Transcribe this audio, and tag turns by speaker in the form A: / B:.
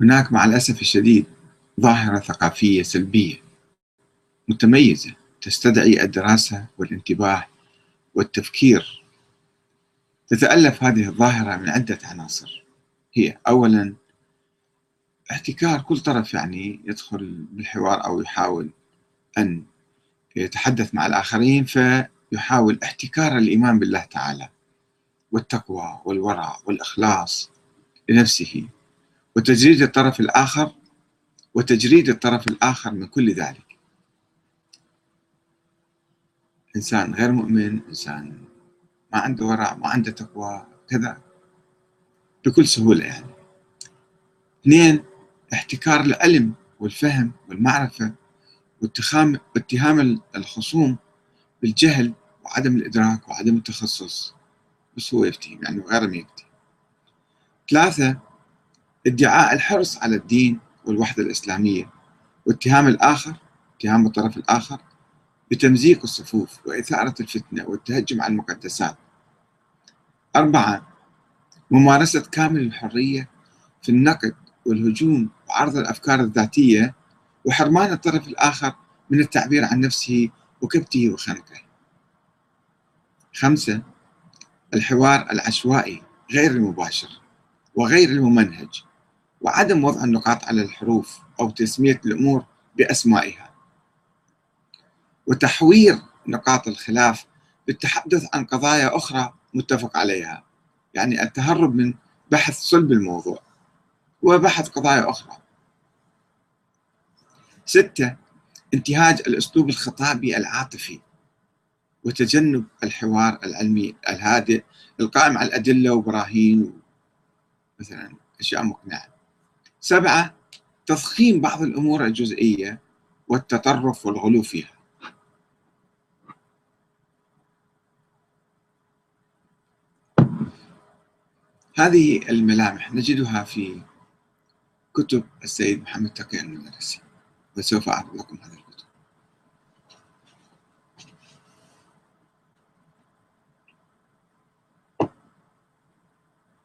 A: هناك مع الأسف الشديد ظاهرة ثقافية سلبية متميزة تستدعي الدراسة والانتباه والتفكير. تتألف هذه الظاهرة من عدة عناصر. هي أولا احتكار كل طرف يعني يدخل بالحوار أو يحاول أن يتحدث مع الآخرين فيحاول احتكار الإيمان بالله تعالى والتقوى والورع والإخلاص لنفسه. وتجريد الطرف الآخر وتجريد الطرف الآخر من كل ذلك. إنسان غير مؤمن إنسان ما عنده ورع ما عنده تقوى كذا. بكل سهولة يعني. اثنين احتكار العلم والفهم والمعرفة واتهام اتهام الخصوم بالجهل وعدم الإدراك وعدم التخصص. بس هو يفتهم يعني غير ما يفتي ثلاثة ادعاء الحرص على الدين والوحدة الإسلامية واتهام الآخر اتهام الطرف الآخر بتمزيق الصفوف وإثارة الفتنة والتهجم على المقدسات. أربعة ممارسة كامل الحرية في النقد والهجوم وعرض الأفكار الذاتية وحرمان الطرف الآخر من التعبير عن نفسه وكبته وخنقه. خمسة الحوار العشوائي غير المباشر وغير الممنهج وعدم وضع النقاط على الحروف أو تسمية الأمور بأسمائها. وتحوير نقاط الخلاف بالتحدث عن قضايا أخرى متفق عليها يعني التهرب من بحث صلب الموضوع وبحث قضايا أخرى. ستة انتهاج الأسلوب الخطابي العاطفي وتجنب الحوار العلمي الهادئ القائم على الأدلة وبراهين مثلا أشياء مقنعة. سبعة تضخيم بعض الأمور الجزئية والتطرف والغلو فيها. هذه الملامح نجدها في كتب السيد محمد تقي المدرسي وسوف أعرض لكم هذا الكتب